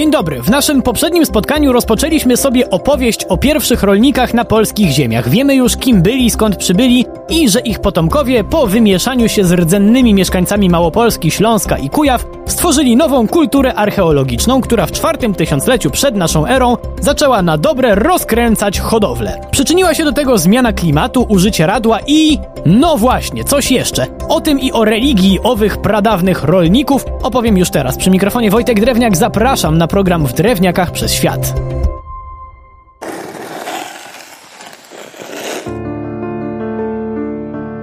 Dzień dobry. W naszym poprzednim spotkaniu rozpoczęliśmy sobie opowieść o pierwszych rolnikach na polskich ziemiach. Wiemy już, kim byli, skąd przybyli i że ich potomkowie po wymieszaniu się z rdzennymi mieszkańcami Małopolski, Śląska i Kujaw stworzyli nową kulturę archeologiczną, która w czwartym tysiącleciu przed naszą erą zaczęła na dobre rozkręcać hodowlę. Przyczyniła się do tego zmiana klimatu, użycie radła i... no właśnie, coś jeszcze. O tym i o religii owych pradawnych rolników opowiem już teraz. Przy mikrofonie Wojtek Drewniak zapraszam na program w Drewniakach przez świat.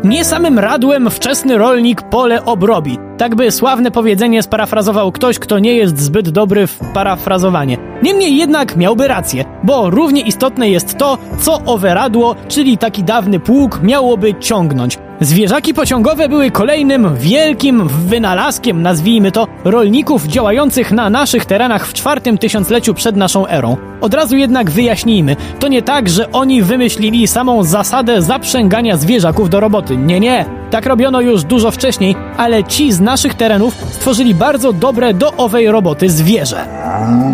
Nie samym radłem wczesny rolnik pole obrobi. Tak by sławne powiedzenie sparafrazował ktoś, kto nie jest zbyt dobry w parafrazowanie. Niemniej jednak miałby rację, bo równie istotne jest to, co owe radło, czyli taki dawny pług, miałoby ciągnąć. Zwierzaki pociągowe były kolejnym wielkim wynalazkiem, nazwijmy to, rolników działających na naszych terenach w czwartym tysiącleciu przed naszą erą. Od razu jednak wyjaśnijmy, to nie tak, że oni wymyślili samą zasadę zaprzęgania zwierzaków do roboty. Nie, nie. Tak robiono już dużo wcześniej, ale ci z naszych terenów stworzyli bardzo dobre do owej roboty zwierzę.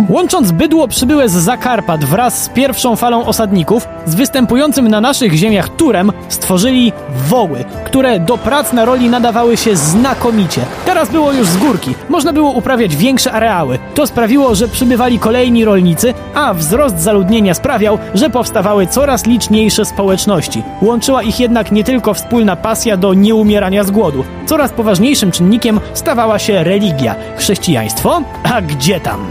Łącząc bydło przybyłe z Zakarpat wraz z pierwszą falą osadników, z występującym na naszych ziemiach turem stworzyli woły, które do prac na roli nadawały się znakomicie. Teraz było już z górki, można było uprawiać większe areały. To sprawiło, że przybywali kolejni rolnicy, a wzrost zaludnienia sprawiał, że powstawały coraz liczniejsze społeczności. Łączyła ich jednak nie tylko wspólna pasja do nieumierania z głodu. Coraz poważniejszym czynnikiem stawała się religia. Chrześcijaństwo? A gdzie tam?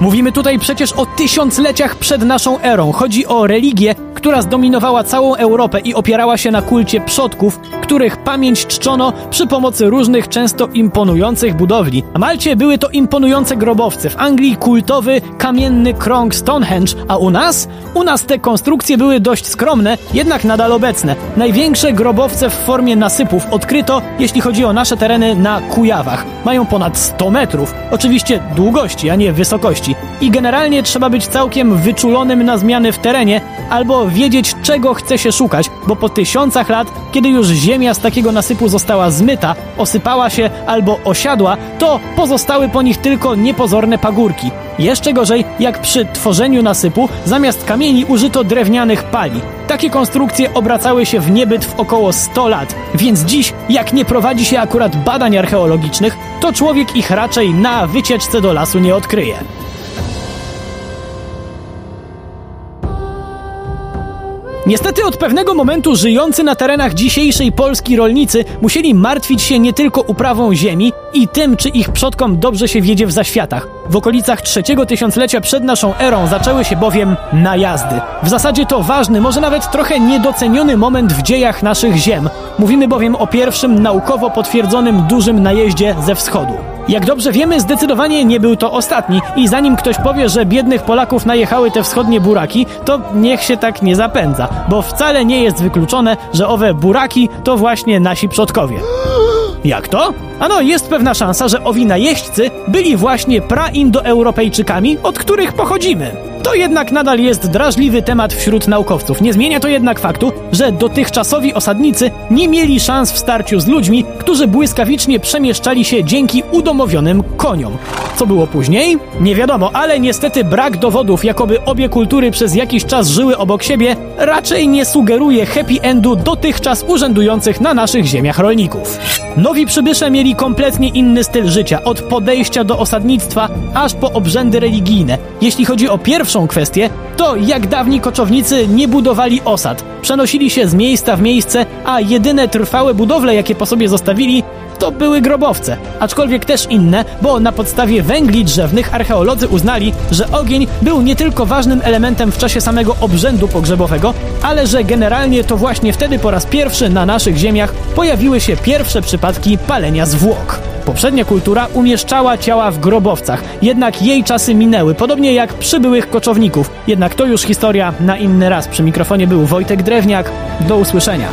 Mówimy tutaj przecież o tysiącleciach przed naszą erą. Chodzi o religię, która zdominowała całą Europę i opierała się na kulcie przodków, których pamięć czczono przy pomocy różnych, często imponujących budowli. Na Malcie były to imponujące grobowce, w Anglii kultowy, kamienny krąg Stonehenge, a u nas? U nas te konstrukcje były dość skromne, jednak nadal obecne. Największe grobowce w formie nasypów odkryto, jeśli chodzi o nasze tereny, na Kujawach. Mają ponad 100 metrów. Oczywiście długości, a nie wysokości. I generalnie trzeba być całkiem wyczulonym na zmiany w terenie, albo wiedzieć, czego chce się szukać, bo po tysiącach lat, kiedy już ziemia z takiego nasypu została zmyta, osypała się albo osiadła, to pozostały po nich tylko niepozorne pagórki. Jeszcze gorzej, jak przy tworzeniu nasypu zamiast kamieni użyto drewnianych pali. Takie konstrukcje obracały się w niebyt w około 100 lat, więc dziś, jak nie prowadzi się akurat badań archeologicznych, to człowiek ich raczej na wycieczce do lasu nie odkryje. Niestety od pewnego momentu żyjący na terenach dzisiejszej Polski rolnicy musieli martwić się nie tylko uprawą ziemi i tym, czy ich przodkom dobrze się wiedzie w zaświatach. W okolicach trzeciego tysiąclecia przed naszą erą zaczęły się bowiem najazdy. W zasadzie to ważny, może nawet trochę niedoceniony moment w dziejach naszych ziem. Mówimy bowiem o pierwszym naukowo potwierdzonym dużym najeździe ze wschodu. Jak dobrze wiemy, zdecydowanie nie był to ostatni i zanim ktoś powie, że biednych Polaków najechały te wschodnie buraki, to niech się tak nie zapędza, bo wcale nie jest wykluczone, że owe buraki to właśnie nasi przodkowie. Jak to? Ano, jest pewna szansa, że owi najeźdźcy byli właśnie praindoeuropejczykami, od których pochodzimy. To jednak nadal jest drażliwy temat wśród naukowców. Nie zmienia to jednak faktu, że dotychczasowi osadnicy nie mieli szans w starciu z ludźmi, którzy błyskawicznie przemieszczali się dzięki udomowionym koniom. Co było później? Nie wiadomo, ale niestety brak dowodów, jakoby obie kultury przez jakiś czas żyły obok siebie, raczej nie sugeruje happy endu dotychczas urzędujących na naszych ziemiach rolników. Nowi przybysze mieli kompletnie inny styl życia, od podejścia do osadnictwa aż po obrzędy religijne. Jeśli chodzi o pierwszą kwestię, to jak dawni koczownicy nie budowali osad. Przenosili się z miejsca w miejsce, a jedyne trwałe budowle, jakie po sobie zostawili, to były grobowce, aczkolwiek też inne, bo na podstawie węgli drzewnych archeolodzy uznali, że ogień był nie tylko ważnym elementem w czasie samego obrzędu pogrzebowego, ale że generalnie to właśnie wtedy po raz pierwszy na naszych ziemiach pojawiły się pierwsze przypadki palenia zwłok. Poprzednia kultura umieszczała ciała w grobowcach, jednak jej czasy minęły, podobnie jak przybyłych koczowników. Jednak to już historia na inny raz. Przy mikrofonie był Wojtek Drewniak. Do usłyszenia.